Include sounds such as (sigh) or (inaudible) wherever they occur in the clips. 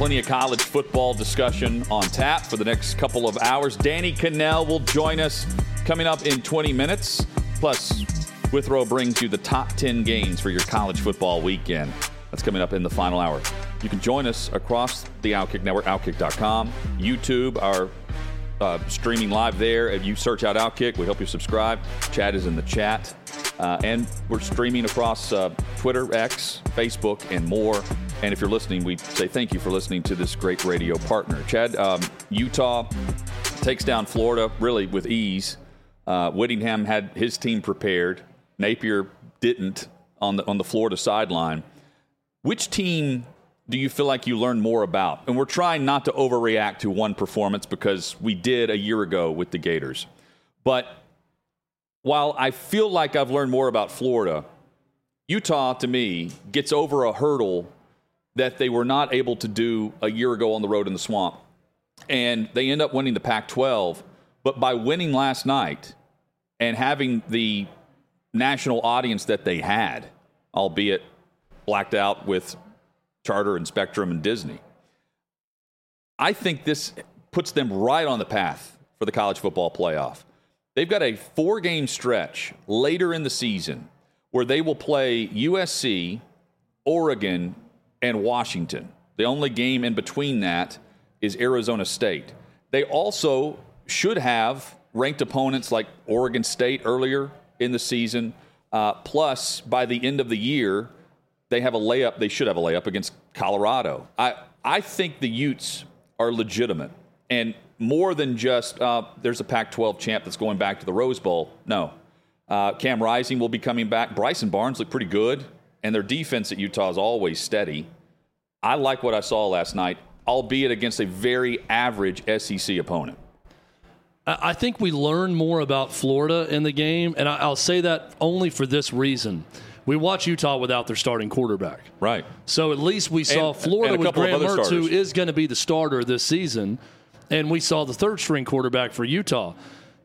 Plenty of college football discussion on tap for the next couple of hours. Danny Kanell will join us coming up in 20 minutes. Plus, Withrow brings you the top 10 games for your college football weekend. That's coming up in the final hour. You can join us across the Outkick Network, outkick.com, YouTube, our uh, streaming live there. If you search out Outkick, we hope you subscribe. Chad is in the chat. Uh, and we're streaming across uh, Twitter, X, Facebook, and more. And if you're listening, we say thank you for listening to this great radio partner. Chad, um, Utah takes down Florida really with ease. Uh, Whittingham had his team prepared. Napier didn't on the on the Florida sideline. Which team do you feel like you learned more about? And we're trying not to overreact to one performance because we did a year ago with the Gators. But while I feel like I've learned more about Florida, Utah to me gets over a hurdle that they were not able to do a year ago on the road in the swamp. And they end up winning the Pac 12. But by winning last night and having the national audience that they had, albeit blacked out with Charter and Spectrum and Disney, I think this puts them right on the path for the college football playoff. They've got a four game stretch later in the season where they will play USC, Oregon, and Washington. The only game in between that is Arizona State. They also should have ranked opponents like Oregon State earlier in the season. Uh, plus, by the end of the year, they have a layup. They should have a layup against Colorado. I I think the Utes are legitimate and more than just uh, there's a Pac-12 champ that's going back to the Rose Bowl. No, uh, Cam Rising will be coming back. Bryson Barnes looked pretty good, and their defense at Utah is always steady. I like what I saw last night, albeit against a very average SEC opponent. I think we learned more about Florida in the game, and I'll say that only for this reason. We watch Utah without their starting quarterback. Right. So at least we saw And- Florida and with Graham Mertz, who starters. is going to be the starter this season, and we saw the third string quarterback for Utah.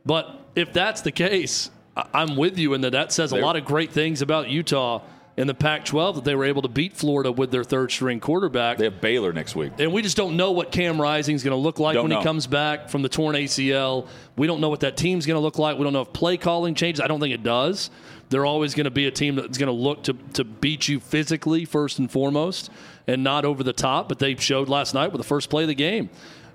But if that's the case, I'm with you in that that says a lot of great things about Utah in the Pac-12 that they were able to beat Florida with their third string quarterback. They have Baylor next week. And we just don't know what Cam Rising is going to look like Don't when know. he comes back from the torn ACL. We don't know what that team's going to look like. We don't know if play calling changes. I don't think it does. They're always going to be a team that's going to look to, to beat you physically first and foremost and not over the top. But they showed last night with the first play of the game,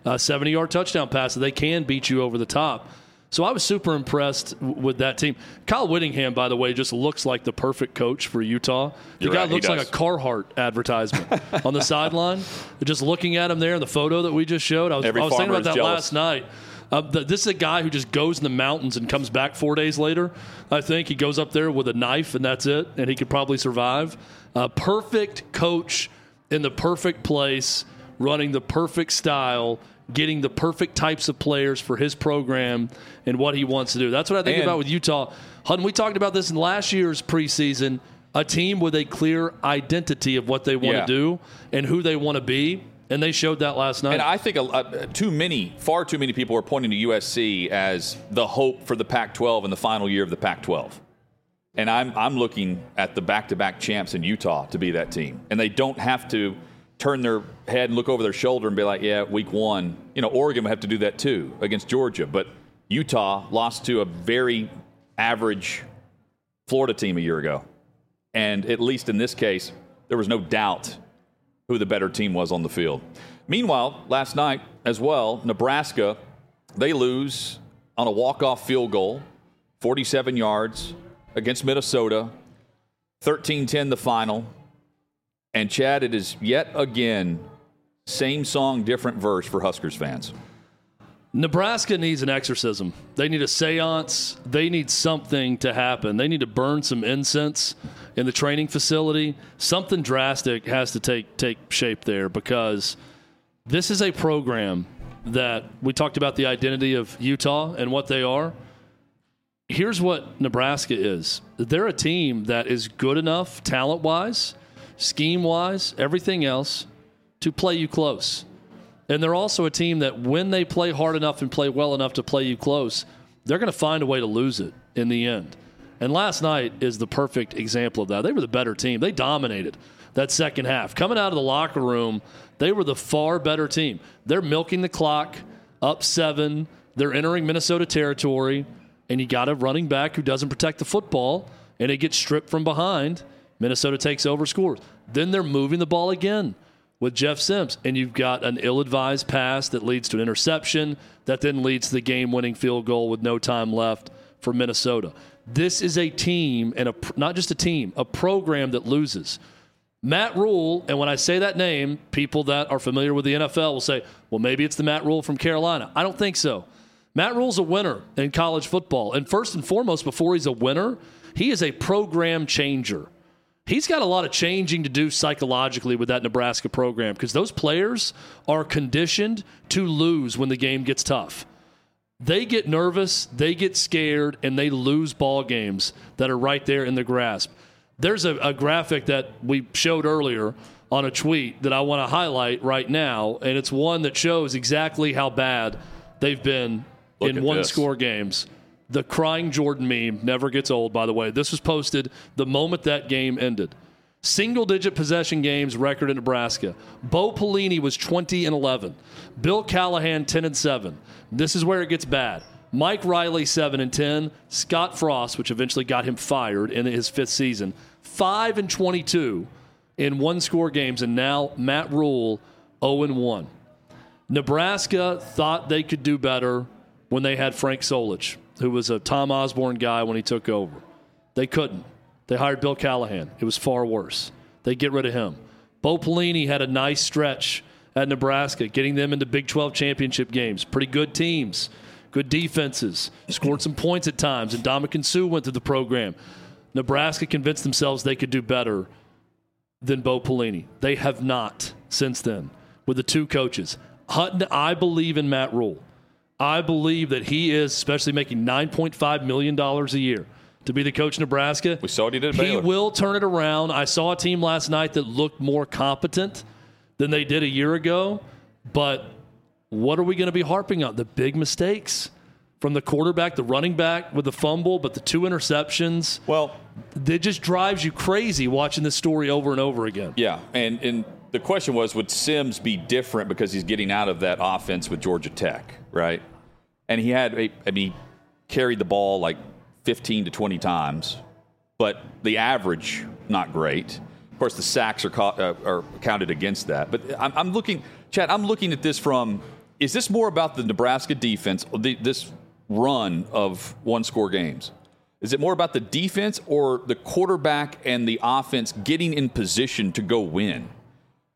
a 70 yard touchdown pass, that they can beat you over the top. So I was super impressed w- with that team. Kyle Whittingham, by the way, just looks like the perfect coach for Utah. The You're guy right, looks like a. Carhartt advertisement (laughs) on the sideline. Just looking at him there in the photo that we just showed, I was, I was thinking about that jealous. last night. Uh, th- this is a guy who just goes in the mountains and comes back four days later. I think he goes up there with a knife and that's it, and he could probably survive. Uh, perfect coach in the perfect place, running the perfect style, getting the perfect types of players for his program and what he wants to do. That's what I think And- about with Utah. Hutton, we talked about this in last year's preseason. A team with a clear identity of what they want Yeah. to do and who they want to be, and they showed that last night. And I think a, a, too many, far too many people are pointing to USC as the hope for the Pac-12 in the final year of the Pac-12. And I'm I'm looking at the back-to-back champs in Utah to be that team, and they don't have to turn their head and look over their shoulder and be like, yeah, week one. You know, Oregon would have to do that too against Georgia, but Utah lost to a very average Florida team a year ago, and at least in this case, there was no doubt who the better team was on the field. Meanwhile, last night as well, Nebraska, they lose on a walk-off field goal, 47 yards against Minnesota, 13-10 the final. And Chad, it is yet again same song, different verse for Huskers fans. Nebraska needs an exorcism. They need a seance. They need something to happen. They need to burn some incense in the training facility. Something drastic has to take take shape there because this is a program that we talked about the identity of Utah and what they are. Here's what Nebraska is. They're a team that is good enough talent-wise, scheme-wise, everything else to play you close. And they're also a team that when they play hard enough and play well enough to play you close, they're going to find a way to lose it in the end. And last night is the perfect example of that. They were the better team. They dominated that second half. Coming out of the locker room, they were the far better team. They're milking the clock, up seven. They're entering Minnesota territory, and you got a running back who doesn't protect the football, and it gets stripped from behind. Minnesota takes over, scores. Then they're moving the ball again with Jeff Sims, and you've got an ill-advised pass that leads to an interception that then leads to the game-winning field goal with no time left for Minnesota. This is a team and a not just a team, a program that loses. Matt Rhule, and when I say that name, people that are familiar with the NFL will say, "Well, maybe it's the Matt Rhule from Carolina." I don't think so. Matt Rhule's a winner in college football, and first and foremost, before he's a winner, he is a program changer he's got a lot of changing to do psychologically with that Nebraska program because those players are conditioned to lose when the game gets tough. They get nervous, they get scared, and they lose ball games that are right there in the grasp. There's a, a graphic that we showed earlier on a tweet that I want to highlight right now, and it's one that shows exactly how bad they've been Look in one this. score games. The crying Jordan meme never gets old, by the way. This was posted the moment that game ended. Single digit possession games record in Nebraska. Bo Pelini was 20 and 11. Bill Callahan 10 and 7. This is where it gets bad. Mike Riley 7 and 10. Scott Frost, which eventually got him fired in his fifth season, 5 and 22 in one score games. And now Matt Rhule 0 and 1. Nebraska thought they could do better when they had Frank Solich who was a Tom Osborne guy when he took over. They couldn't. They hired Bill Callahan. It was far worse. They get rid of him. Bo Pelini had a nice stretch at Nebraska, getting them into Big 12 championship games. Pretty good teams, good defenses, scored some points at times. And Ndamukong Suh went through the program. Nebraska convinced themselves they could do better than Bo Pelini. They have not since then with the two coaches. Hutton, I believe in Matt Rhule. I believe that he is, especially making $9.5 million a year to be the coach of Nebraska. We saw what he did. He will turn it around. I saw a team last night that looked more competent than they did a year ago. But what are we going to be harping on? The big mistakes from the quarterback, the running back with the fumble, but the two interceptions. Well, it just drives you crazy watching this story over and over again. Yeah, and and the question was, would Sims be different because he's getting out of that offense with Georgia Tech, right? and he had, a, I mean, carried the ball like 15 to 20 times, but the average not great. Of course, the sacks are, caught, uh, are counted against that. But I'm, I'm, looking, Chad, I'm looking at this from: is this more about the Nebraska defense, the, this run of one-score games? Is it more about the defense or the quarterback and the offense getting in position to go win?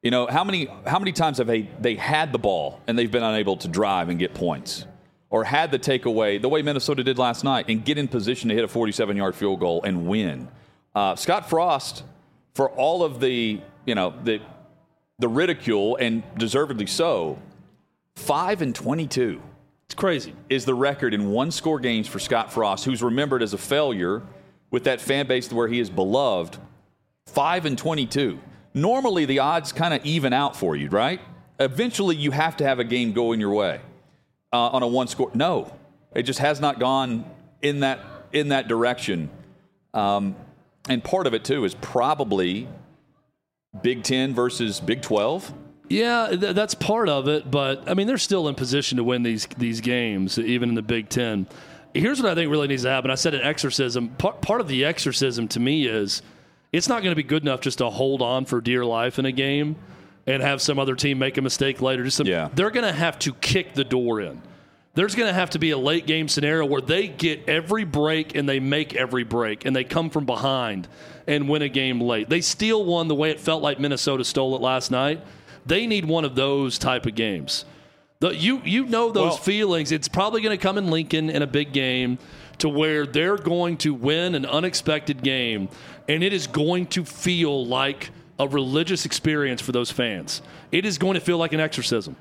You know, how many how many times have they they had the ball and they've been unable to drive and get points? or had the takeaway the way Minnesota did last night and get in position to hit a 47 yard field goal and win. Uh, Scott Frost, for all of the you know the the ridicule and deservedly so, five and 22. It's crazy. Is the record in one score games for Scott Frost, who's remembered as a failure with that fan base where he is beloved. Five and 22. Normally, the odds kind of even out for you, right? Eventually, you have to have a game going your way uh, on a one score. No, it just has not gone in that in that direction. Um, and part of it too is probably Big Ten versus Big Twelve. Yeah, th- that's part of it, but I mean they're still in position to win these these games, even in the Big Ten. Here's what I think really needs to happen. I said an exorcism. Part, part of the exorcism to me is it's not going to be good enough just to hold on for dear life in a game and have some other team make a mistake later. Just some, yeah. They're going to have to kick the door in. There's going to have to be a late game scenario where they get every break and they make every break and they come from behind and win a game late. They steal one the way it felt like Minnesota stole it last night. They need one of those type of games. The, you you know those Well- feelings. It's probably going to come in Lincoln in a big game to where they're going to win an unexpected game, and it is going to feel like a religious experience for those fans. It is going to feel like an exorcism.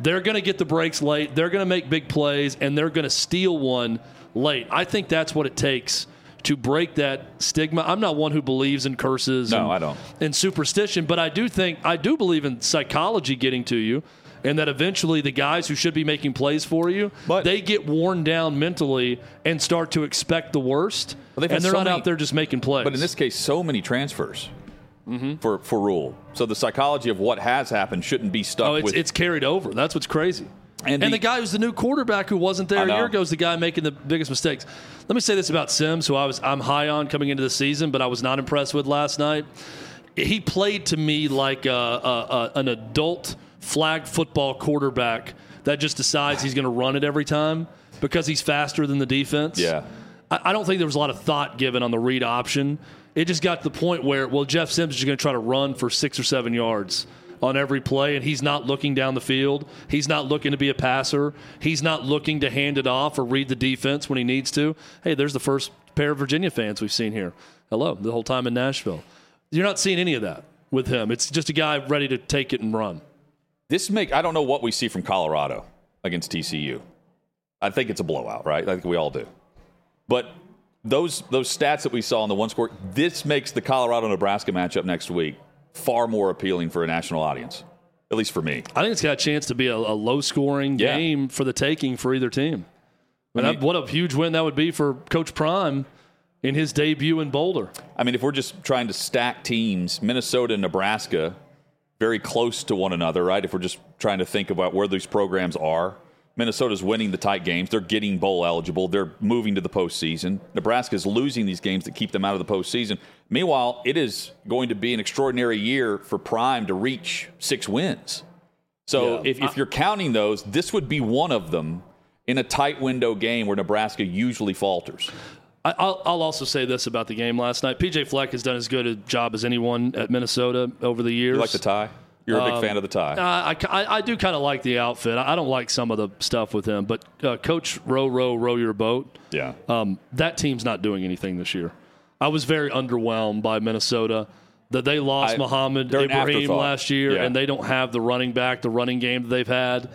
They're going to get the breaks late. They're going to make big plays, and they're going to steal one late. I think that's what it takes to break that stigma. I'm not one who believes in curses. No, and, I don't. And superstition, but I do think I do believe in psychology getting to you, and that eventually the guys who should be making plays for you, But- they get worn down mentally and start to expect the worst, Well, they've had and they're so not many- out there just making plays. But in this case, so many transfers Mm-hmm. for for Rhule. So the psychology of what has happened shouldn't be stuck oh, it's, with. it's carried over. That's what's crazy. And And, the- the, guy who's the new quarterback who wasn't there a year ago is the guy making the biggest mistakes. Let me say this about Sims, who I was I'm high on coming into the season, but I was not impressed with last night. He played to me like a, a, a, an adult flag football quarterback that just decides he's going to run it every time because he's faster than the defense. yeah. I, I don't think there was a lot of thought given on the read option. It just got to the point where, well, Jeff Sims is going to try to run for six or seven yards on every play, and he's not looking down the field. He's not looking to be a passer. He's not looking to hand it off or read the defense when he needs to. Hey, there's the first pair of Virginia fans we've seen here. Hello, the whole time in Nashville. You're not seeing any of that with him. It's just a guy ready to take it and run. This make I don't know what we see from Colorado against TCU. I think it's a blowout, right? I think we all do. But those those stats that we saw in the one score, this makes the Colorado Nebraska matchup next week far more appealing for a national audience, at least for me. I think it's got a chance to be a, a low scoring Yeah. game for the taking for either team. I mean, I mean- what a huge win that would be for Coach Prime in his debut in Boulder. I mean, if we're just trying to stack teams, Minnesota and Nebraska, very close to one another, right? If we're just trying to think about where these programs are, Minnesota's winning the tight games. They're getting bowl eligible. They're moving to the postseason. Nebraska's losing these games that keep them out of the postseason. Meanwhile, it is going to be an extraordinary year for Prime to reach six wins. So Yeah. if, if you're counting those, this would be one of them in a tight window game where Nebraska usually falters. I'll, I'll also say this about the game last night. PJ Fleck has done as good a job as anyone at Minnesota over the years. You like the tie? You're a big Um, fan of the tie. Uh, I, I, I do kind of like the outfit. I don't like some of the stuff with him, but uh, Coach Row Row Row Your Boat. yeah. Um, that team's not doing anything this year. I was very underwhelmed by Minnesota that they lost I- Mohamed Ibrahim last year, Yeah. and they don't have the running back, the running game that they've had.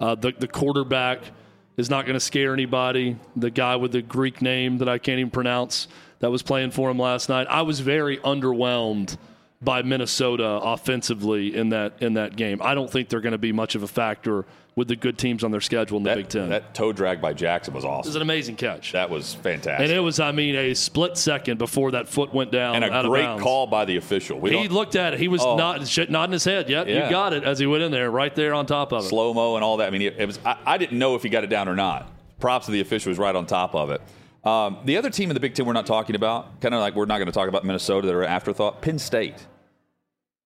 Uh, the, the quarterback is not going to scare anybody. The guy with the Greek name that I can't even pronounce that was playing for him last night. I was very underwhelmed by Minnesota offensively in that in that game. I don't think they're going to be much of a factor with the good teams on their schedule in the that, Big Ten. that toe drag by Jackson was awesome. it was an amazing catch. That was fantastic. And it was, I mean, a split second before that foot went down And a great call by the official. We He looked at it. He was Oh. not nodding his head. Yep, Yeah. you got it as he went in there, right there on top of it. slow mo and all that. I mean, it, was. I, I didn't know if he got it down or not. Props to the official was right on top of it. Um, the other team in the Big Ten we're not talking about, kind of like we're not going to talk about Minnesota. That are an afterthought. Penn State.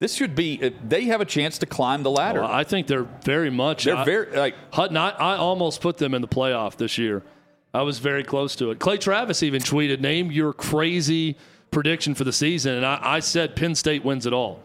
This should be. uh, They have a chance to climb the ladder. Well, I think they're very much. They're I- very like. Hutton, I, I almost put them in the playoff this year. I was very close to it. Clay Travis even tweeted, "Name your crazy prediction for the season," and I, I said Penn State wins it all.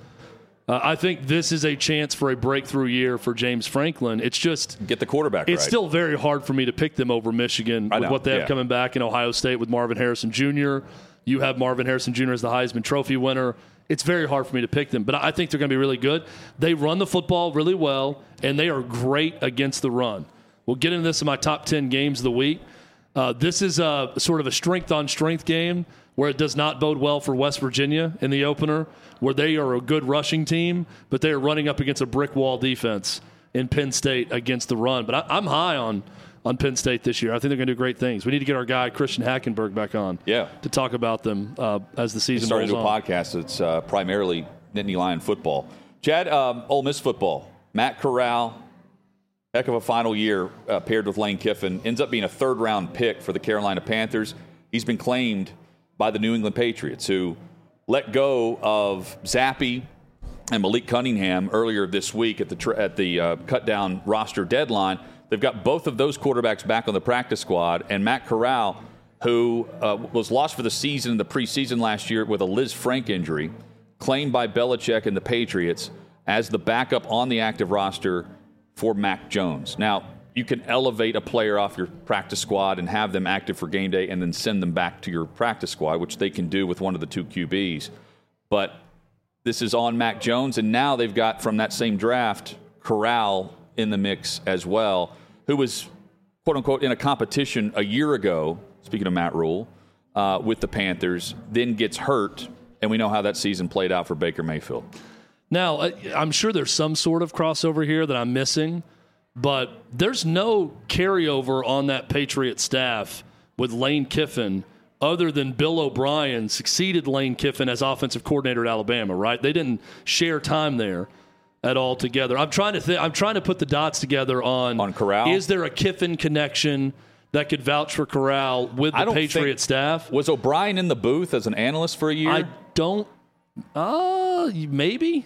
Uh, I think this is a chance for a breakthrough year for James Franklin. It's just Get the quarterback It's right. still very hard for me to pick them over Michigan with what they have yeah. coming back in Ohio State with Marvin Harrison Jr. You have Marvin Harrison Jr. as the Heisman Trophy winner. It's very hard for me to pick them, but I think they're going to be really good. They run the football really well, and they are great against the run. We'll get into this in my top 10 games of the week. Uh, this is a sort of a strength on strength game where it does not bode well for West Virginia in the opener, where they are a good rushing team, but they are running up against a brick wall defense in Penn State against the run. But I, I'm high on on Penn State this year. I think they're going to do great things. We need to get our guy Christian Hackenberg back on, Yeah. to talk about them uh, as the season rolls a on. podcast that's uh, primarily Nittany Lion football. Chad, um, Ole Miss football. Matt Corral, heck of a final year uh, paired with Lane Kiffin. Ends up being a third round pick for the Carolina Panthers. He's been claimed by the New England Patriots, who let go of Zappe and Malik Cunningham earlier this week at the tr- at the uh, cut down roster deadline. They've got both of those quarterbacks back on the practice squad, and Matt Corral, who uh, was lost for the season in the preseason last year with a Lisfranc injury, claimed by Belichick and the Patriots as the backup on the active roster for Mac Jones. Now, you can elevate a player off your practice squad and have them active for game day and then send them back to your practice squad, which they can do with one of the two QBs. But this is on Mac Jones, and now they've got from that same draft Corral in the mix as well, who was quote unquote in a competition a year ago. Speaking of Matt Rhule uh, with the Panthers, then gets hurt, and we know how that season played out for Baker Mayfield. Now, uh, I'm sure there's some sort of crossover here that I'm missing, but there's no carryover on that Patriot staff with Lane Kiffin other than Bill O'Brien succeeded Lane Kiffin as offensive coordinator at Alabama, right? They didn't share time there at all together. I'm trying to th- I'm trying to put the dots together on on Corral. Is there a Kiffin connection that could vouch for Corral with the Patriot staff? Was O'Brien in the booth as an analyst for a year? I don't. Uh, maybe,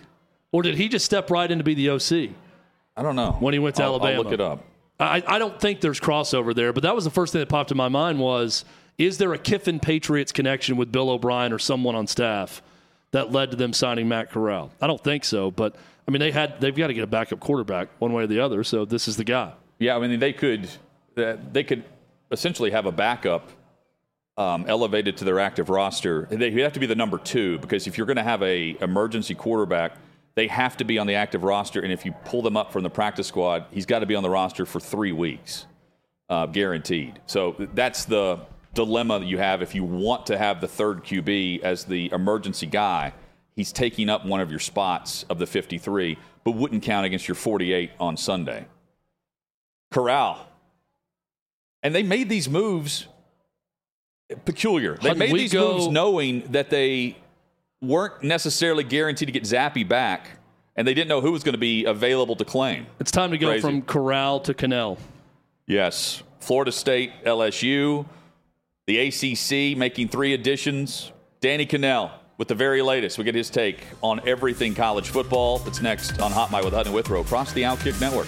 or did he just step right in to be the OC? I don't know. When he went to I'll, Alabama, I'll look it up. I, I don't think there's crossover there, but that was the first thing that popped in my mind was is there a Kiffin Patriots connection with Bill O'Brien or someone on staff that led to them signing Matt Corral? I don't think so, but I mean they had they've got to get a backup quarterback one way or the other, so this is the guy. Yeah, I mean they could uh, they could essentially have a backup um, elevated to their active roster. They have to be the number two because if you're going to have a emergency quarterback, they have to be on the active roster. And if you pull them up from the practice squad, he's got to be on the roster for three weeks, uh, guaranteed. So that's the dilemma that you have if you want to have the third QB as the emergency guy. He's taking up one of your spots of the 53, but wouldn't count against your 48 on Sunday. Corral. And they made these moves peculiar. They made these go, moves knowing that they weren't necessarily guaranteed to get Zappe back, and they didn't know who was going to be available to claim. It's time to go Crazy. from Corral to Kanell. Yes. Florida State, LSU, the ACC making three additions. Danny Kanell with the very latest. We get his take on everything college football. That's next on Hot Mic with Hutton Withrow across the Outkick Network.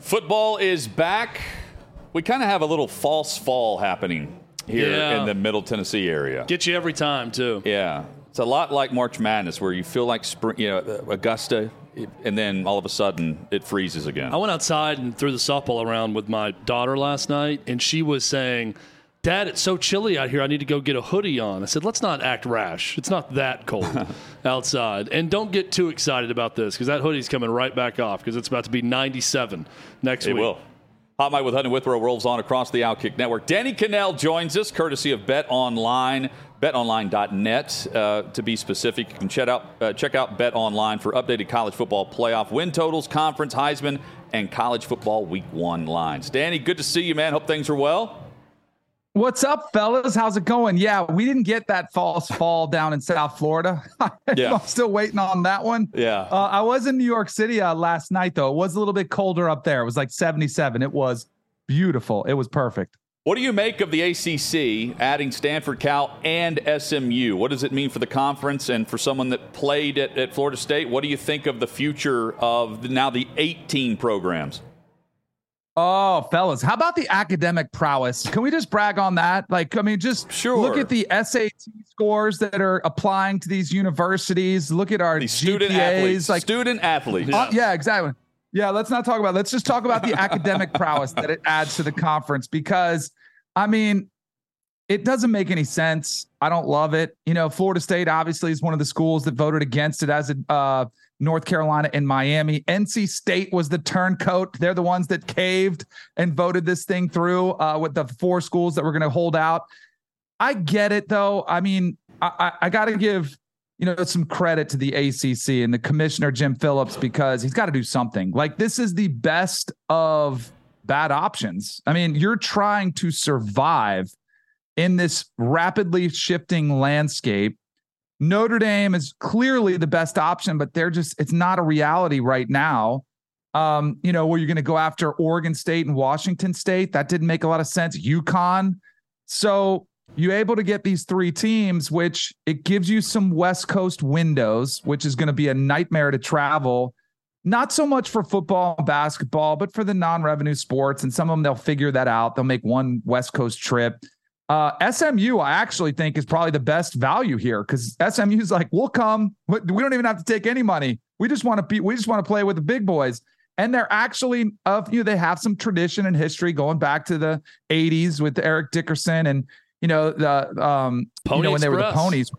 Football is back. We kind of have a little false fall happening here yeah. in the Middle Tennessee area. Get you every time too. Yeah, it's a lot like March Madness, where you feel like spring, you know, uh, Augusta, and then all of a sudden it freezes again. I went outside and threw the softball around with my daughter last night, and she was saying Dad, it's so chilly out here. I need to go get a hoodie on. I said, let's not act rash. It's not that cold (laughs) outside. And don't get too excited about this because that hoodie's coming right back off because it's about to be 97 next it week. It will. Hot Mic with Hutton Withrow rolls on across the Outkick Network. Danny Kanell joins us, courtesy of Bet Online, betonline.net uh, to be specific. You can check out, uh, check out Bet Online for updated college football playoff win totals, conference, Heisman, and college football week one lines. Danny, good to see you, man. Hope things are well. What's up, fellas? How's it going? Yeah, we didn't get that false fall down in South Florida. (laughs) yeah. I'm still waiting on that one. Yeah. Uh, I was in New York City uh, last night, though. It was a little bit colder up there. It was like 77. It was beautiful. It was perfect. What do you make of the ACC adding Stanford, Cal, and SMU? What does it mean for the conference and for someone that played at, at Florida State? What do you think of the future of the, now the 18 programs? Oh, fellas, how about the academic prowess? Can we just brag on that? Like, I mean, just sure. look at the SAT scores that are applying to these universities. Look at our GPAs, student athletes. like student athletes. Uh, yeah, exactly. Yeah, let's not talk about. It. Let's just talk about the academic prowess that it adds to the conference because, I mean, it doesn't make any sense. I don't love it. You know, Florida State obviously is one of the schools that voted against it as a. Uh, North Carolina and Miami. NC State was the turncoat. They're the ones that caved and voted this thing through uh, with the four schools that were going to hold out. I get it though. I mean, I, I, I got to give you know some credit to the ACC and the commissioner Jim Phillips because he's got to do something. Like this is the best of bad options. I mean, you're trying to survive in this rapidly shifting landscape Notre Dame is clearly the best option, but they're just, it's not a reality right now. Um, you know, where you're going to go after Oregon State and Washington State. That didn't make a lot of sense. UConn. So you're able to get these three teams, which it gives you some West Coast windows, which is going to be a nightmare to travel. Not so much for football and basketball, but for the non revenue sports. And some of them, they'll figure that out. They'll make one West Coast trip. Uh, SMU, I actually think, is probably the best value here because SMU is like, we'll come. We don't even have to take any money. We just want to be. We just want to play with the big boys. And they're actually of you know they have some tradition and history going back to the '80s with Eric Dickerson and you know the um Pony you know when Express. they were the ponies.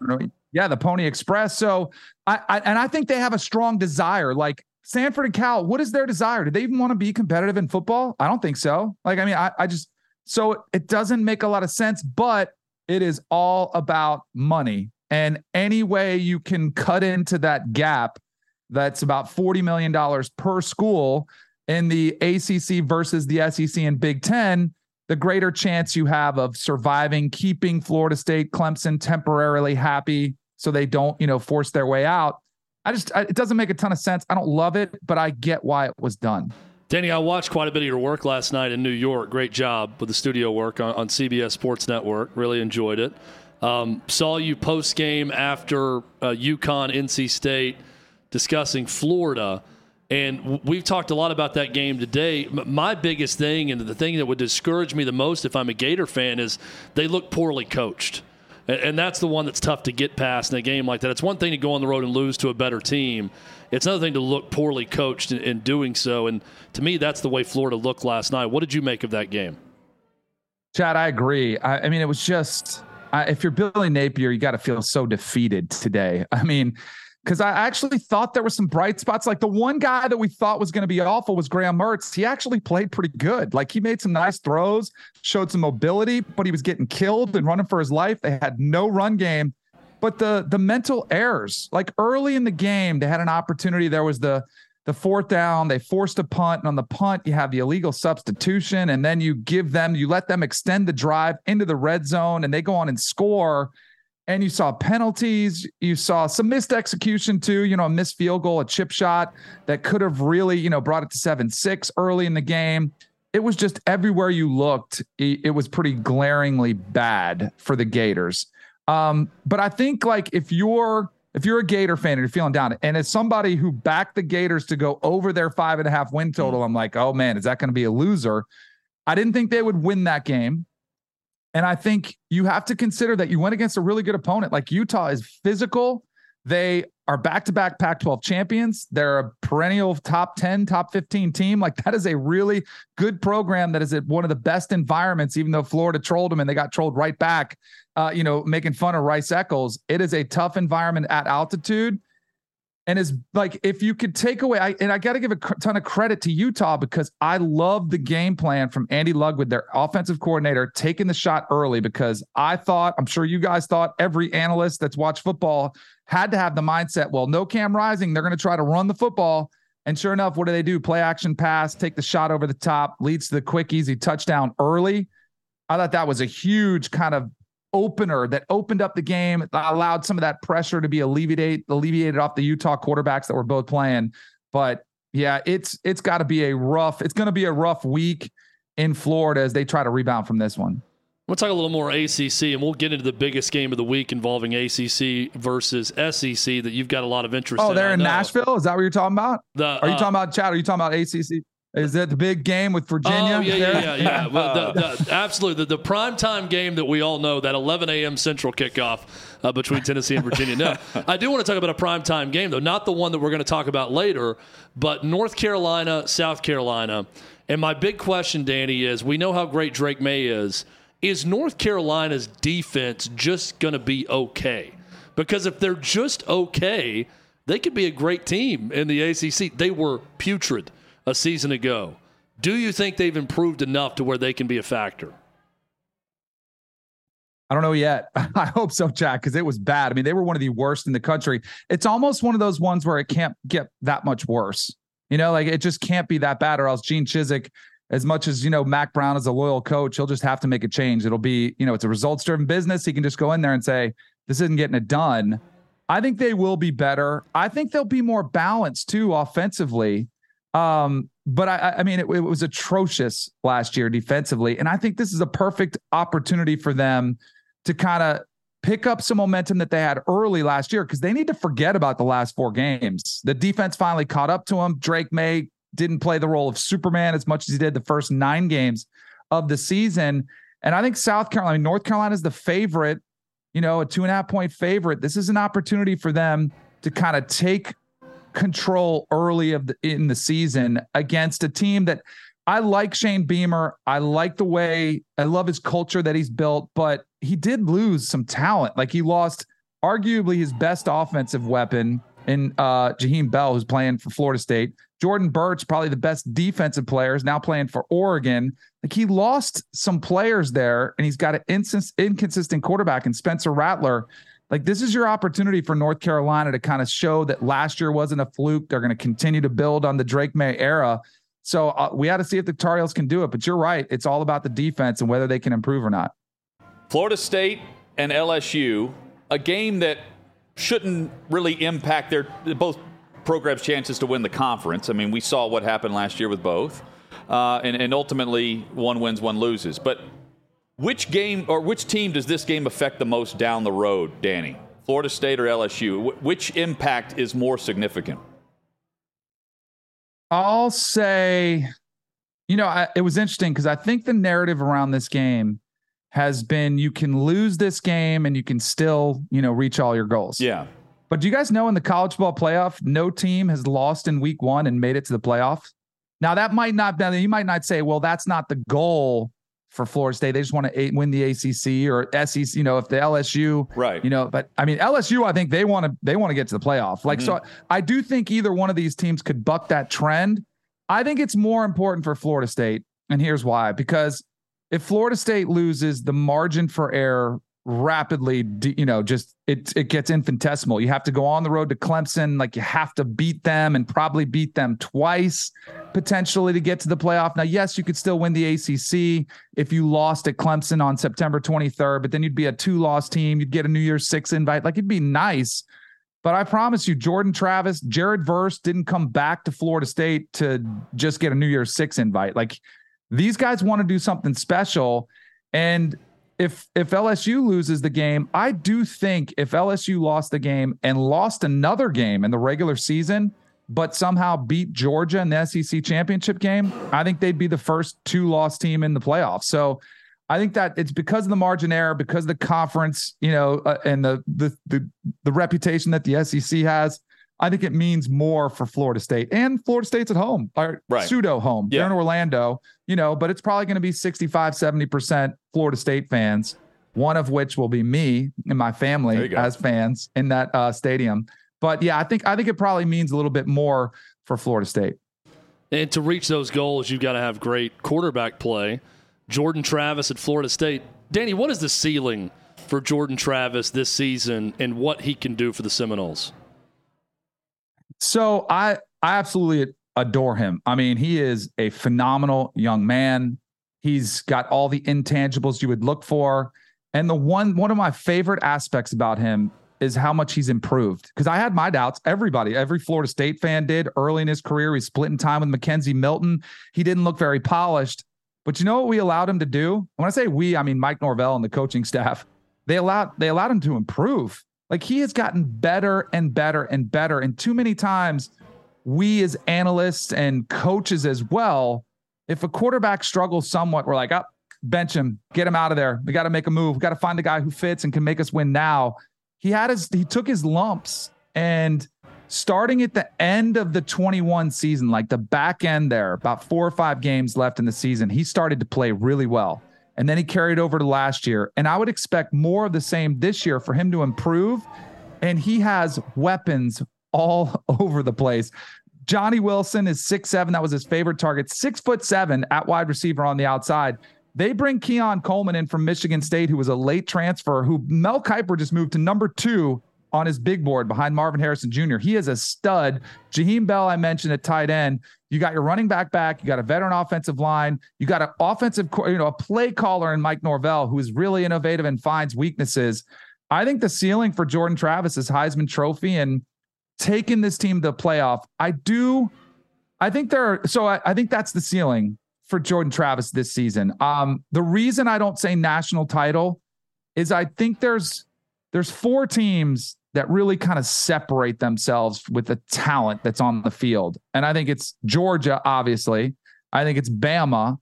Yeah, the Pony Express. So I, I and I think they have a strong desire. Like Stanford and Cal, what is their desire? Do they even want to be competitive in football? I don't think so. Like I mean, I, I just so it doesn't make a lot of sense, but it is all about money. And any way you can cut into that gap that's about $40 million per school in the ACC versus the SEC and Big Ten, the greater chance you have of surviving, keeping Florida State, Clemson temporarily happy so they don't, you know, force their way out. I just, it doesn't make a ton of sense. I don't love it, but I get why it was done. Danny, I watched quite a bit of your work last night in New York. Great job with the studio work on, on CBS Sports Network. Really enjoyed it. Um, saw you post game after uh, UConn, NC State, discussing Florida. And we've talked a lot about that game today. My biggest thing, and the thing that would discourage me the most if I'm a Gator fan, is they look poorly coached. And that's the one that's tough to get past in a game like that. It's one thing to go on the road and lose to a better team. It's another thing to look poorly coached in, in doing so. And to me, that's the way Florida looked last night. What did you make of that game? Chad, I agree. I, I mean, it was just I, if you're Billy Napier, you got to feel so defeated today. (laughs) I mean, because I actually thought there were some bright spots. Like the one guy that we thought was going to be awful was Graham Mertz. He actually played pretty good. Like he made some nice throws, showed some mobility, but he was getting killed and running for his life. They had no run game. But the the mental errors, like early in the game, they had an opportunity. There was the the fourth down, they forced a punt, and on the punt, you have the illegal substitution, and then you give them, you let them extend the drive into the red zone, and they go on and score and you saw penalties. You saw some missed execution too. You know, a missed field goal, a chip shot that could have really, you know, brought it to seven six early in the game. It was just everywhere you looked, it, was pretty glaringly bad for the Gators. Um, but I think like if you're if you're a Gator fan and you're feeling down, and as somebody who backed the Gators to go over their five and a half win total, I'm like, oh man, is that going to be a loser? I didn't think they would win that game. And I think you have to consider that you went against a really good opponent. Like Utah is physical. They are back to back Pac 12 champions. They're a perennial top 10, top 15 team. Like that is a really good program that is at one of the best environments, even though Florida trolled them and they got trolled right back, uh, you know, making fun of Rice Eccles. It is a tough environment at altitude. And is like if you could take away I, and i got to give a ton of credit to utah because i love the game plan from andy ludwig their offensive coordinator taking the shot early because i thought i'm sure you guys thought every analyst that's watched football had to have the mindset well no cam rising they're going to try to run the football. And sure enough what do they do? Play action pass take the shot over the top leads to the quick easy touchdown early. I thought that was a huge kind of opener that opened up the game, allowed some of that pressure to be alleviated alleviated off the Utah quarterbacks that were both playing. But yeah, it's it's got to be a rough. It's going to be a rough week in Florida as they try to rebound from this one. We'll talk a little more ACC, and we'll get into the biggest game of the week involving ACC versus SEC that you've got a lot of interest. Oh, in, they're in Nashville. Is that what you're talking about? The, are you uh, talking about Chad? Are you talking about ACC? Is that the big game with Virginia? Oh yeah, yeah, yeah, yeah. well, the, the, (laughs) absolutely, the, the primetime game that we all know, that 11 a.m. Central kickoff uh, between Tennessee and Virginia. No, I do want to talk about a primetime game though, not the one that we're going to talk about later, but North Carolina, South Carolina. And my big question, Danny, is: We know how great Drake Maye is. Is North Carolina's defense just going to be okay? Because if they're just okay, they could be a great team in the ACC. They were putrid a season ago. Do you think they've improved enough to where they can be a factor? I don't know yet. (laughs) I hope so, Jack, because it was bad. I mean, they were one of the worst in the country. It's almost one of those ones where it can't get that much worse. You know, like it just can't be that bad, or else Gene Chizik, as much as you know, Mack Brown is a loyal coach, he'll just have to make a change. It'll be, you know, it's a results driven business. He can just go in there and say, This isn't getting it done. I think they will be better. I think they'll be more balanced too offensively. Um, but I, I mean, it, it, was atrocious last year defensively, and I think this is a perfect opportunity for them to kind of pick up some momentum that they had early last year because they need to forget about the last four games. The defense finally caught up to them. Drake Maye didn't play the role of Superman as much as he did the first nine games of the season, and I think South Carolina, North Carolina is the favorite. You know, a two and a half point favorite. This is an opportunity for them to kind of take control early of the, in the season against a team that I like Shane Beamer. I like the way I love his culture that he's built, but he did lose some talent. Like he lost arguably his best offensive weapon in uh Jaheim Bell, who's playing for Florida State. Jordan Burch, probably the best defensive player, is now playing for Oregon. Like he lost some players there, and he's got an inconsistent quarterback in Spencer Rattler. Like this is your opportunity for North Carolina to kind of show that last year wasn't a fluke. They're going to continue to build on the Drake Maye era. So uh, we had to see if the Tar Heels can do it. But you're right; it's all about the defense and whether they can improve or not. Florida State and LSU, a game that shouldn't really impact their both programs' chances to win the conference. I mean, we saw what happened last year with both, uh, and, and ultimately one wins, one loses. But which game or which team does this game affect the most down the road, Danny? Florida State or LSU? Which impact is more significant? I'll say, you know, I, it was interesting because I think the narrative around this game has been you can lose this game and you can still, you know, reach all your goals. Yeah. But do you guys know in the college ball playoff, no team has lost in week one and made it to the playoffs? Now that might not be, you might not say, well, that's not the goal for Florida State. They just want to win the ACC or SEC. You know, if the LSU, right? You know, but I mean LSU, I think they want to they want to get to the playoff. Like, mm-hmm. so I do think either one of these teams could buck that trend. I think it's more important for Florida State, and here's why: because if Florida State loses, the margin for error rapidly, you know, just it it gets infinitesimal. You have to go on the road to Clemson, like you have to beat them and probably beat them twice potentially to get to the playoff. Now, yes, you could still win the ACC if you lost at Clemson on September 23rd, but then you'd be a two-loss team. You'd get a New Year's Six invite. Like it'd be nice. But I promise you, Jordan Travis, Jared Verse didn't come back to Florida State to just get a New Year's Six invite. Like these guys want to do something special. And if if LSU loses the game, I do think if LSU lost the game and lost another game in the regular season, but somehow beat Georgia in the SEC championship game, I think they'd be the first two loss team in the playoffs. So I think that it's because of the margin error, because of the conference, you know, uh, and the, the the the reputation that the SEC has. I think it means more for Florida State and Florida State's at home, or right. pseudo home. Yeah. They're in Orlando, you know, but it's probably going to be 65, 70% Florida State fans, one of which will be me and my family as fans in that uh, stadium. But yeah, I think I think it probably means a little bit more for Florida State. And to reach those goals, you've got to have great quarterback play. Jordan Travis at Florida State. Danny, what is the ceiling for Jordan Travis this season and what he can do for the Seminoles? So I I absolutely adore him. I mean, he is a phenomenal young man. He's got all the intangibles you would look for. And the one one of my favorite aspects about him is how much he's improved. Because I had my doubts. Everybody, every Florida State fan did early in his career. He's splitting time with McKenzie Milton. He didn't look very polished. But you know what we allowed him to do? When I say we, I mean Mike Norvell and the coaching staff. They allowed they allowed him to improve. Like he has gotten better and better and better. And too many times, we as analysts and coaches as well, if a quarterback struggles somewhat, we're like, up, oh, bench him, get him out of there. We got to make a move. We got to find the guy who fits and can make us win now. He had his, he took his lumps and starting at the end of the 21 season, like the back end there, about four or five games left in the season, he started to play really well and then he carried over to last year. And I would expect more of the same this year for him to improve. And he has weapons all (laughs) over the place. Johnny Wilson is six seven. That was his favorite target. Six foot seven at wide receiver on the outside. They bring Keon Coleman in from Michigan State, who was a late transfer, who Mel Kiper just moved to number two on his big board behind Marvin Harrison Jr. He is a stud. Jaheim Bell, I mentioned at tight end. You got your running back back. You got a veteran offensive line. You got an offensive, you know, a play caller in Mike Norvell who is really innovative and finds weaknesses. I think the ceiling for Jordan Travis is Heisman Trophy and taking this team to the playoff. I do. I think there are. So I, I think that's the ceiling for Jordan Travis this season. Um, the reason I don't say national title is I think there's there's four teams that really kind of separate themselves with the talent that's on the field. And I think it's Georgia, obviously. I think it's Bama.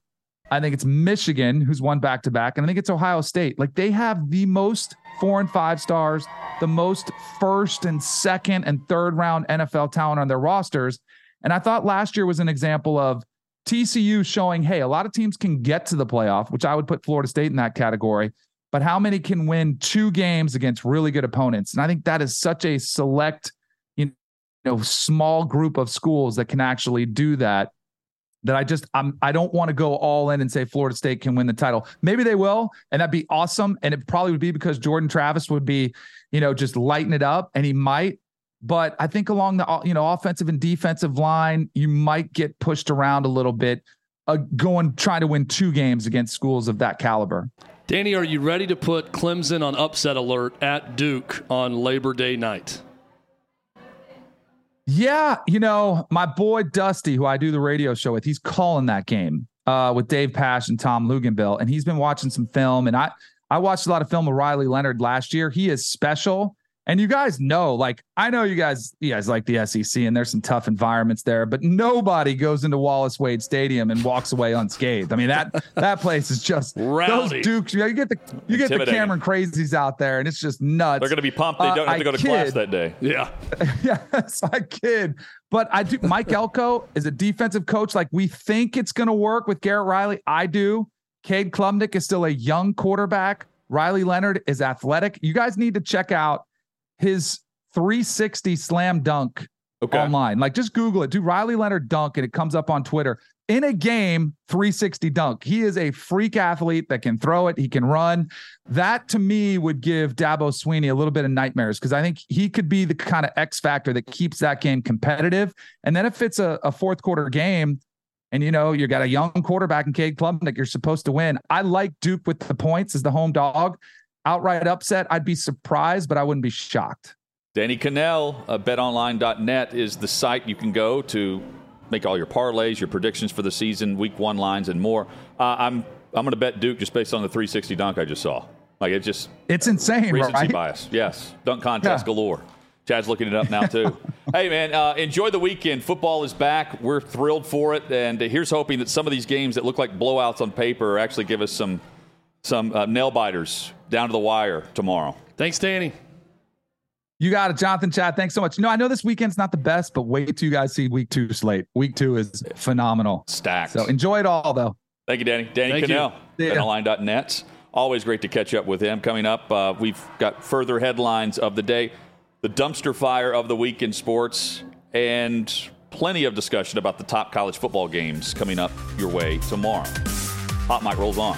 I think it's Michigan, who's won back to back. And I think it's Ohio State. Like they have the most four and five stars, the most first and second and third round NFL talent on their rosters. And I thought last year was an example of TCU showing, hey, a lot of teams can get to the playoff, which I would put Florida State in that category but how many can win two games against really good opponents? And I think that is such a select, you know, small group of schools that can actually do that. That I just I'm I don't want to go all in and say Florida State can win the title. Maybe they will, and that'd be awesome. And it probably would be because Jordan Travis would be, you know, just lighting it up, and he might. But I think along the you know offensive and defensive line, you might get pushed around a little bit, uh, going trying to win two games against schools of that caliber. Danny, are you ready to put Clemson on upset alert at Duke on Labor Day night? Yeah, you know, my boy Dusty, who I do the radio show with, he's calling that game uh, with Dave Pasch and Tom Luginbill, and he's been watching some film. And I, I watched a lot of film of Riley Leonard last year. He is special. And you guys know, like I know you guys, you guys like the SEC, and there's some tough environments there, but nobody goes into Wallace Wade Stadium and walks away unscathed. I mean that (laughs) that place is just Rowdy. those Dukes. You get the you get the Cameron crazies out there, and it's just nuts. They're going to be pumped. They don't uh, have to go to kid, class that day. Yeah, (laughs) yes, I kid. But I do. Mike Elko is a defensive coach. Like we think it's going to work with Garrett Riley. I do. Cade Klubnik is still a young quarterback. Riley Leonard is athletic. You guys need to check out his 360 slam dunk okay. online. Like just Google it. Do Riley Leonard dunk and it comes up on Twitter. In a game, 360 dunk. He is a freak athlete that can throw it. He can run. That to me would give Dabo Swinney a little bit of nightmares because I think he could be the kind of X factor that keeps that game competitive. And then if it's a, a fourth quarter game, and you know, you got a young quarterback in Cade Klubnik, you're supposed to win. I like Duke with the points as the home dog outright upset, I'd be surprised, but I wouldn't be shocked. Danny Kanell, uh, betonline.net is the site you can go to make all your parlays, your predictions for the season, week one lines, and more. Uh, I'm I'm going to bet Duke just based on the 360 dunk I just saw. Like it just it's insane. Recency right? bias. Yes, dunk contest yeah. galore. Chad's looking it up now too. (laughs) hey man, uh, enjoy the weekend. Football is back. We're thrilled for it, and here's hoping that some of these games that look like blowouts on paper actually give us some some uh, nail biters down to the wire tomorrow. Thanks, Danny. You got it, Jonathan Chad. Thanks so much. No, I know this weekend's not the best, but wait till you guys see week two slate. Week two is phenomenal. Stacked. So enjoy it all, though. Thank you, Danny. Danny Kanell, BetOnline.net. Always great to catch up with him. Coming up, uh, we've got further headlines of the day, the dumpster fire of the week in sports, and plenty of discussion about the top college football games coming up your way tomorrow. Hot Mic rolls on.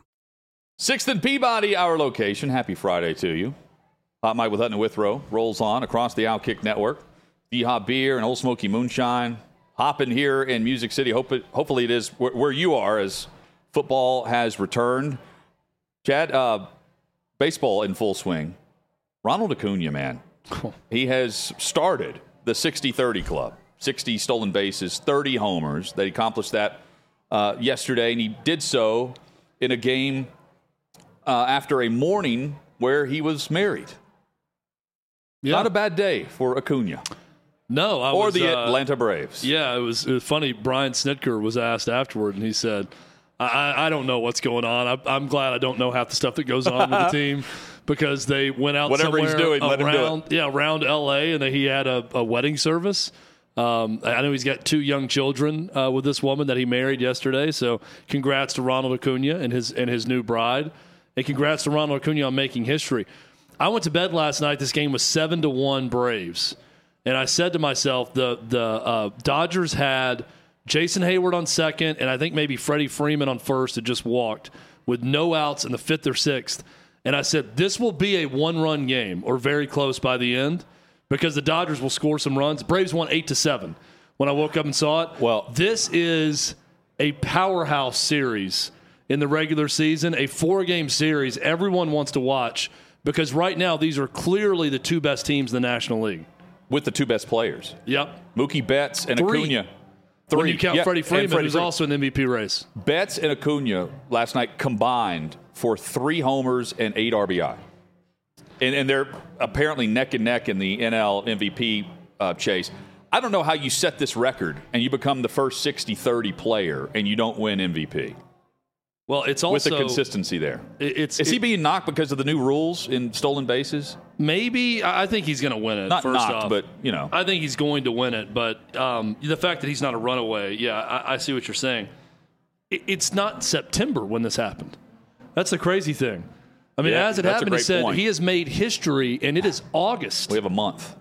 Sixth and Peabody, our location. Happy Friday to you. Hot Mic with Hutton and Withrow rolls on across the Outkick Network. D Hop Beer and Ole Smoky Moonshine. Hopping here in Music City. Hope it, hopefully it is where, where, you are as football has returned. Chad, uh, baseball in full swing. Ronald Acuna, man. (laughs) He has started the 60 30 club. 60 stolen bases, 30 homers. They accomplished that uh, yesterday, and he did so in a game uh, after a morning where he was married. Yeah. Not a bad day for Acuna. No, I or was, the uh, Atlanta Braves. Yeah, it was, it was, funny. Brian Snitker was asked afterward, and he said, "I, I don't know what's going on. I, am glad I don't know half the stuff that goes on with the (laughs) team." Because they went out Whatever somewhere he's doing, around, yeah, around L.A. and he had a, a wedding service Um, I know he's got two young children uh, with this woman that he married yesterday. So congrats to Ronald Acuna and his and his new bride, and congrats to Ronald Acuna on making history. I went to bed last night. This game was seven to one Braves, and I said to myself, the the uh, Dodgers had Jason Heyward on second, and I think maybe Freddie Freeman on first had just walked with no outs in the fifth or sixth. And I said, this will be a one run game or very close by the end because the Dodgers will score some runs. Braves won eight to seven when I woke up and saw it. Well- this is a powerhouse series in the regular season, a four game series everyone wants to watch because right now these are clearly the two best teams in the National League. with the two best players, Yep. Mookie Betts and Three. Acuna. When you count Yeah, Freddie Freeman, Freddie who's Freeman. also in the MVP race. Betts and Acuna last night combined for three homers and eight RBI. And, and they're apparently neck and neck in the NL MVP uh, chase. I don't know how you set this record and you become the first 60 30 player and you don't win MVP Well, it's also with the consistency there. It's Is he being knocked because of the new rules in stolen bases? maybe I I think he's going to win it. Not first knocked, off. but, you know. I think he's going to win it. But um, the fact that he's not a runaway, yeah, I, I see what you're saying. It, it's not September when this happened. That's the crazy thing. I mean, Yeah, as it happened, he said point. he has made history, and it is August We have a month.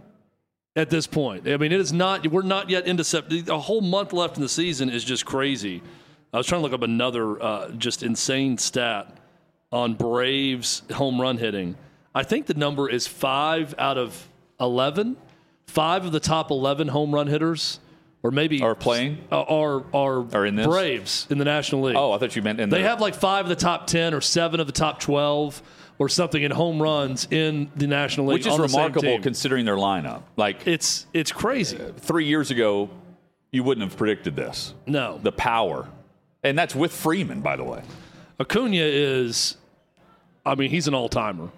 at this point. I mean, it is not. We're not yet into September. A whole month left in the season is just crazy. I was trying to look up another uh, just insane stat on Braves home run hitting. I think the number is five out of eleven. Five of the top eleven home run hitters, or maybe Are playing? uh, are are Are in this? Braves in the National League. Oh, I thought you meant in They the, have like five of the top 10 or seven of the top 12 or something in home runs in the National League. which is the remarkable team. considering their lineup. Like It's, it's crazy. three years ago, you wouldn't have predicted this. No. The power. And that's with Freeman, by the way. Acuna is, I mean, he's an all timer.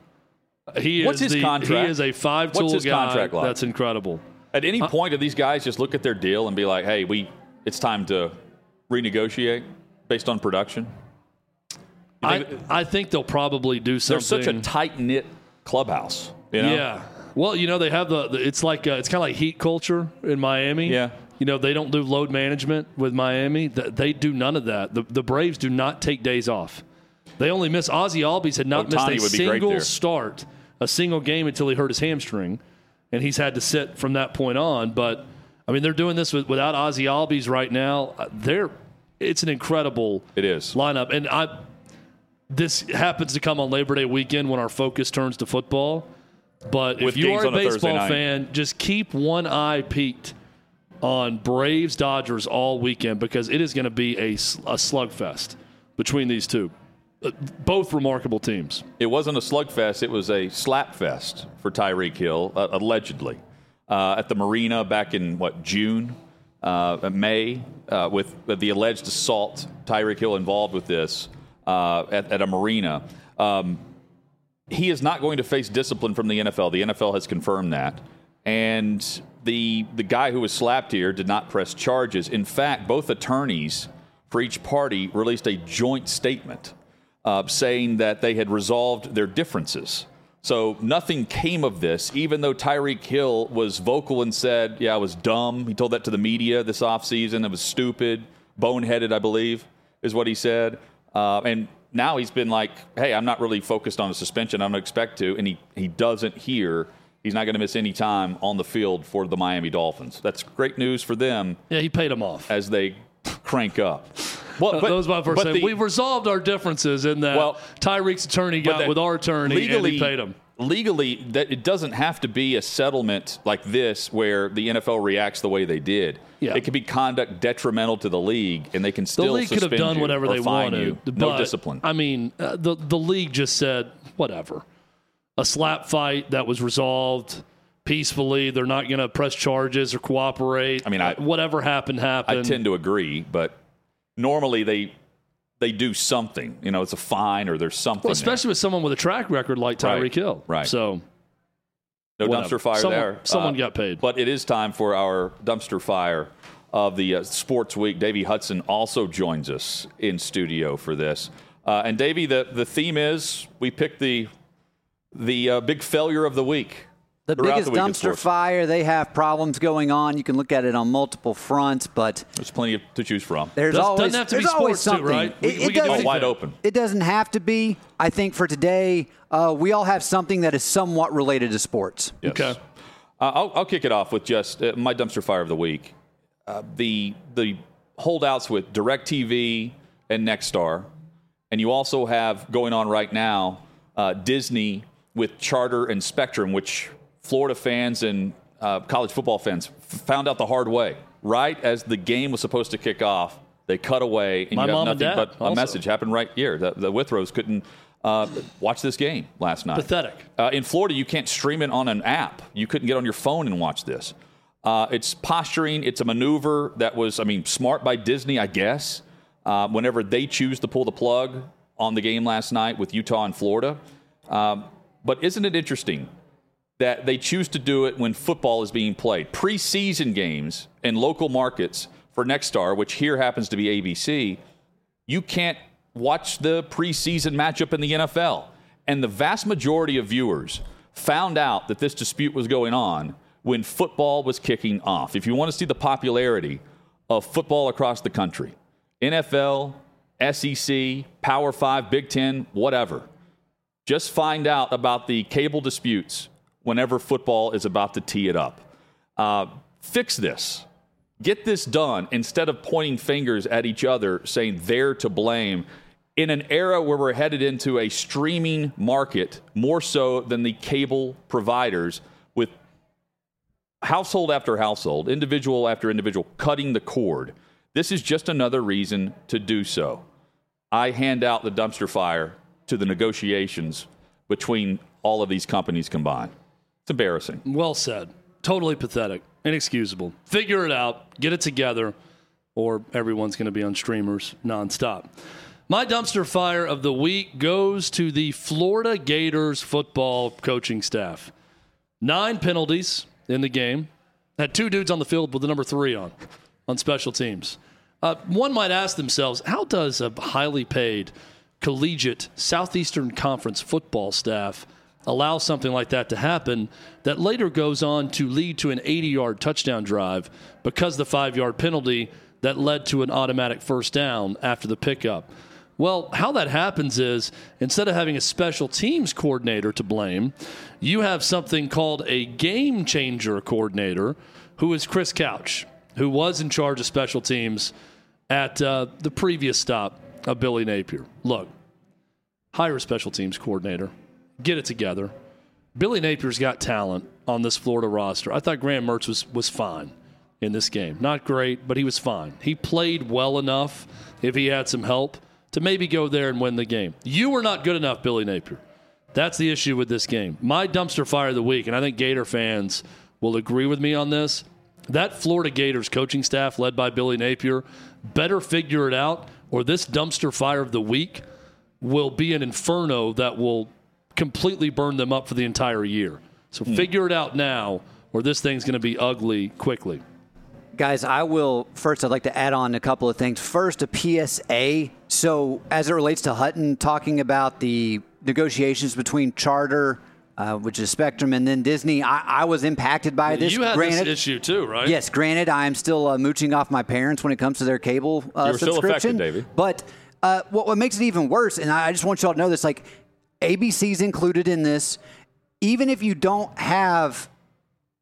He What's is his the, contract? He is a five tool guy. contract like? That's incredible. At any point, do these guys just look at their deal and be like, "Hey, we it's time to renegotiate based on production"? You I, think- I think they'll probably do something. they're such a tight knit clubhouse. You know? Yeah. Well, you know they have the. the it's like uh, it's kind of like heat culture in Miami. Yeah. You know they don't do load management with Miami. Th- They do none of that. The, the Braves do not take days off. They only miss. Ozzy Albies had not Ohtani missed a single start, a single game until he hurt his hamstring, and he's had to sit from that point on. But I mean, they're doing this with, without Ozzy Albies right now. Uh, They're it's an incredible It is. lineup, and I this happens to come on Labor Day weekend when our focus turns to football. But With if you are a on a Thursday baseball fan, just keep one eye peeked on Braves Dodgers all weekend because it is going to be a slugfest between these two. Uh, Both remarkable teams. It wasn't a slugfest; it was a slap fest for Tyreek Hill, uh, allegedly, uh, at the marina back in what June, uh, May, uh, with the alleged assault. Tyreek Hill involved with this uh, at, at a marina. Um, he is not going to face discipline from the NFL. The NFL has confirmed that. And the the guy who was slapped here did not press charges. In fact, both attorneys for each party released a joint statement uh, saying that they had resolved their differences. So nothing came of this, even though Tyreek Hill was vocal and said, Yeah, I was dumb. He told that to the media this offseason. It was stupid, boneheaded, I believe, is what he said. Uh, and now he's been like, Hey, I'm not really focused on a suspension. I don't expect to. And he, he doesn't hear. He's not going to miss any time on the field for the Miami Dolphins. That's great news for them Yeah, he paid them off. as they crank up. Well, (laughs) that was my first but thing. We've resolved our differences in that Well, Tyreek's attorney got that with our attorney legally, and he paid him. Legally, that it doesn't have to be a settlement like this where the NFL reacts the way they did. Yeah. It could be conduct detrimental to the league, and they can still The league could have done whatever they wanted. You. but, No discipline. I mean, uh, the the league just said whatever. A slap fight that was resolved peacefully. They're not going to press charges or cooperate. I mean, I- Uh, whatever happened happened. I tend to agree, but normally they they do something. You know, it's a fine or there's something. well, there. especially with someone with a track record like Tyreek Right. Hill. Right. So no whatever. dumpster fire Someone- there. Uh, someone got paid. But it is time for our dumpster fire of the uh, sports week. Davey Hudson also joins us in studio for this. Uh, and Davey, the, the theme is we picked the the uh, big failure of the week. The biggest the dumpster fire, they have problems going on. You can look at it on multiple fronts, but There's plenty to choose from. there's Does- always doesn't have to be there's always sports too, something. right? We- It, we it can do wide open. It doesn't have to be. I think for today, uh, we all have something that is somewhat related to sports. Yes. Okay. Uh, I'll, I'll kick it off with just uh, my dumpster fire of the week. Uh, the the holdouts with DirecTV and Nexstar, and you also have going on right now uh, Disney with Charter and Spectrum, which Florida fans and uh, college football fans found out the hard way. Right as the game was supposed to kick off, they cut away, and My you have nothing but a message happened right here. The, the Withrows couldn't uh, watch this game last night. Pathetic. Uh, in Florida, you can't stream it on an app. You couldn't get on your phone and watch this. Uh, it's posturing. It's a maneuver that was, I mean, smart by Disney, I guess. Uh, whenever they choose to pull the plug on the game last night with Utah and Florida. Um, but isn't it interesting that they choose to do it when football is being played? Preseason games in local markets for Nexstar, which here happens to be ABC, you can't watch the preseason matchup in the NFL. And the vast majority of viewers found out that this dispute was going on when football was kicking off. If you want to see the popularity of football across the country, NFL, SEC, Power 5, Big 10, whatever, just find out about the cable disputes whenever football is about to tee it up. Uh, fix this. Get this done instead of pointing fingers at each other saying they're to blame in an era where we're headed into a streaming market more so than the cable providers with household after household, individual after individual cutting the cord. This is just another reason to do so. I hand out the dumpster fire to the negotiations between all of these companies combined. It's embarrassing. Well said. Totally pathetic. Inexcusable. Figure it out. Get it together, or everyone's going to be on streamers nonstop. My dumpster fire of the week goes to the Florida Gators football coaching staff. Nine penalties in the game. Had two dudes on the field with the number three on, on special teams. Uh, one might ask themselves, how does a highly paid collegiate Southeastern Conference football staff allow something like that to happen that later goes on to lead to an 80 yard touchdown drive because the five yard penalty that led to an automatic first down after the pickup? Well, how that happens is instead of having a special teams coordinator to blame, you have something called a game changer coordinator who is Chris Couch, who was in charge of special teams at uh, the previous stop of Billy Napier. Look, hire a special teams coordinator, get it together. Billy Napier's got talent on this Florida roster. I thought Graham Mertz was, was fine in this game. Not great, but he was fine. He played well enough if he had some help to maybe go there and win the game. You were not good enough, Billy Napier. That's the issue with this game. My dumpster fire of the week, and I think Gator fans will agree with me on this. That Florida Gators coaching staff, led by Billy Napier, better figure it out, or this dumpster fire of the week will be an inferno that will completely burn them up for the entire year. So hmm. figure it out now, or this thing's going to be ugly quickly. Guys, I will first. I'd like to add on a couple of things. First, a PSA. So, as it relates to Hutton talking about the negotiations between Charter, uh, which is Spectrum, and then Disney, I, I was impacted by this. you had granted, this issue too, right? Yes, granted, I am still uh, mooching off my parents when it comes to their cable uh, You're still subscription. affected, Davey. But uh, what, what makes it even worse, and I I just want y'all to know this, like ABC's included in this. Even if you don't have,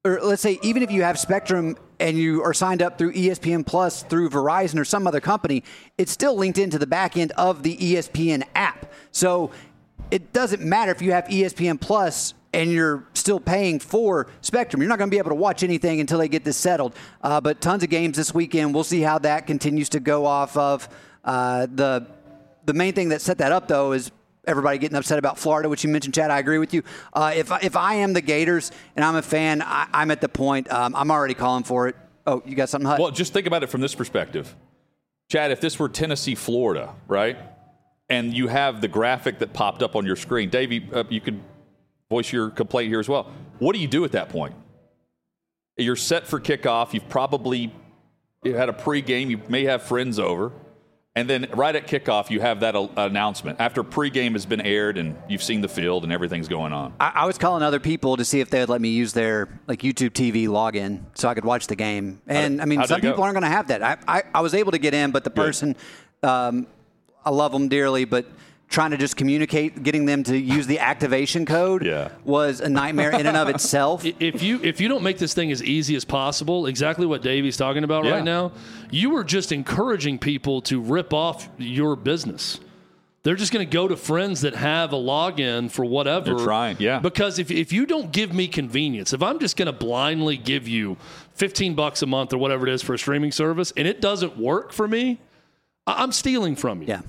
or let's say, even if you have Spectrum and you are signed up through ESPN Plus through Verizon or some other company, it's still linked into the back end of the ESPN app. So it doesn't matter if you have ESPN Plus and you're still paying for Spectrum. You're not going to be able to watch anything until they get this settled. Uh, but tons of games this weekend. We'll see how that continues to go off of uh, the. The main thing that set that up, though, is everybody getting upset about Florida, which you mentioned, Chad. I agree with you. Uh, if if I am the Gators and I'm a fan, I, I'm at the point. Um, I'm already calling for it. Oh, you got something? Well, just think about it from this perspective. Chad, if this were Tennessee, Florida, right? And you have the graphic that popped up on your screen. Davey, uh, you could voice your complaint here as well. What do you do at that point? You're set for kickoff. You've probably you had a pregame. You may have friends over. And then right at kickoff, you have that a- announcement after pregame has been aired and you've seen the field and everything's going on. I, I was calling other people to see if they would let me use their like YouTube TV login so I could watch the game. And did- I mean, some go? people aren't going to have that. I, I, I was able to get in, but the person, um, I love them dearly, but trying to just communicate, getting them to use the activation code Yeah. was a nightmare in and of itself. (laughs) if you if you don't make this thing as easy as possible, exactly what Davey's talking about Yeah. right now, you are just encouraging people to rip off your business. They're just going to go to friends that have a login for whatever. They're trying, yeah. Because if, if you don't give me convenience, if I'm just going to blindly give you 15 bucks a month or whatever it is for a streaming service and it doesn't work for me, I- I'm stealing from you. Yeah.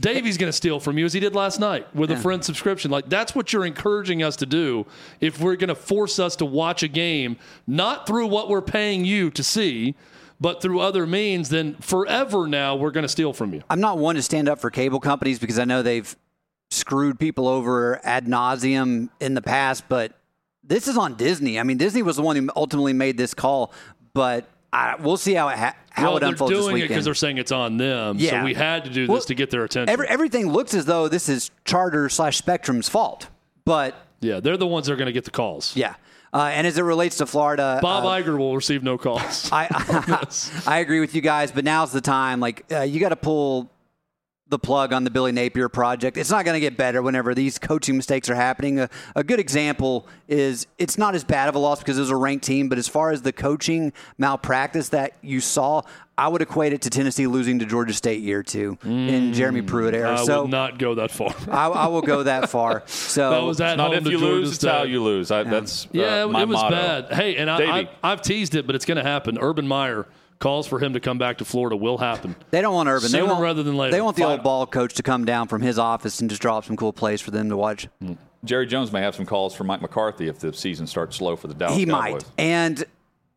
Davey's going to steal from you as he did last night with a friend subscription. Like that's what you're encouraging us to do if we're going to force us to watch a game not through what we're paying you to see, but through other means. Then forever now we're going to steal from you. I'm not one to stand up for cable companies because I know they've screwed people over ad nauseum in the past, but this is on Disney. I mean, Disney was the one who ultimately made this call, but I, we'll see how it ha- how well, it they're unfolds this doing it weekend. because they're saying it's on them. Yeah. So we had to do Well, this to get their attention. Every, everything looks as though this is Charter slash Spectrum's fault, but yeah, they're the ones that are going to get the calls. yeah. Uh, and as it relates to Florida, Bob uh, Iger will receive no calls. I (laughs) (laughs) I, agree with you guys, but now's the time. Like uh, you got to pull the plug on the Billy Napier project. It's not going to get better whenever these coaching mistakes are happening. A, a good example is it's not as bad of a loss because it was a ranked team, but as far as the coaching malpractice that you saw, I would equate it to Tennessee losing to Georgia State year two in Jeremy Pruitt era. I so would not go that far. I, I will go that far. (laughs) So that was at Not if you Georgia lose, it's how you lose. I, That's uh, Yeah, my it was motto. bad. Hey, and I, Davey. I, I've teased it, but it's going to happen. Urban Meyer calls for him to come back to Florida will happen. They don't want Urban. they Sooner want, rather than later. They want the Fine. old ball coach to come down from his office and just drop some cool plays for them to watch. Jerry Jones may have some calls for Mike McCarthy if the season starts slow for the Dallas he Cowboys. might. And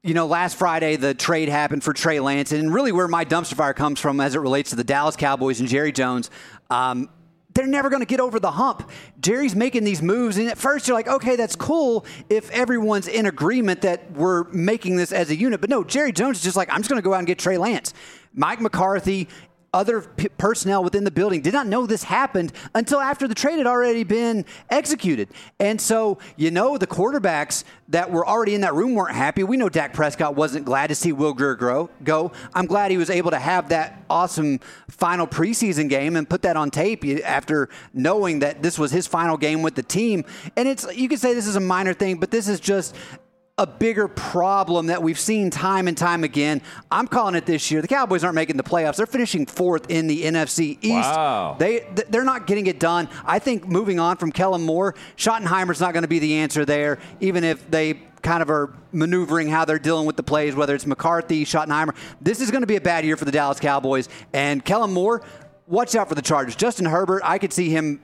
you know, last Friday the trade happened for Trey Lance, and really where my dumpster fire comes from as it relates to the Dallas Cowboys and Jerry Jones. Um, they're never going to get over the hump. Jerry's making these moves, and at first you're like, okay, that's cool if everyone's in agreement that we're making this as a unit. But no, Jerry Jones is just like, I'm just going to go out and get Trey Lance. Mike McCarthy, other p- personnel within the building did not know this happened until after the trade had already been executed. And so, you know, the quarterbacks that were already in that room weren't happy. We know Dak Prescott wasn't glad to see Will Grier grow, go. I'm glad he was able to have that awesome final preseason game and put that on tape after knowing that this was his final game with the team. And it's you could say this is a minor thing, but this is just a bigger problem that we've seen time and time again. I'm calling it this year. The Cowboys aren't making the playoffs. They're finishing fourth in the NFC East. Wow. They they're not getting it done. I think moving on from Kellen Moore, Schottenheimer's not going to be the answer there, even if they kind of are maneuvering how they're dealing with the plays, whether it's McCarthy, Schottenheimer. This is going to be a bad year for the Dallas Cowboys. And Kellen Moore, watch out for the Chargers. Justin Herbert, I could see him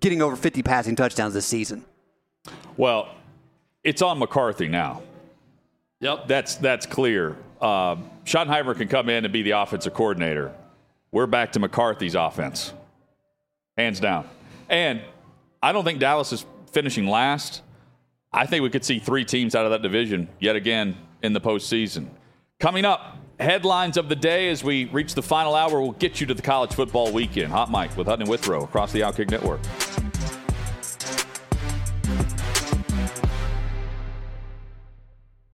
getting over 50 passing touchdowns this season. Well, it's on McCarthy now. Yep. That's that's clear. Uh, Schottenheimer can come in and be the offensive coordinator. We're back to McCarthy's offense, hands down. And I don't think Dallas is finishing last. I think we could see three teams out of that division yet again in the postseason. Coming up, headlines of the day as we reach the final hour. We'll get you to the college football weekend. Hot Mic with Hutton and Withrow across the Outkick Network.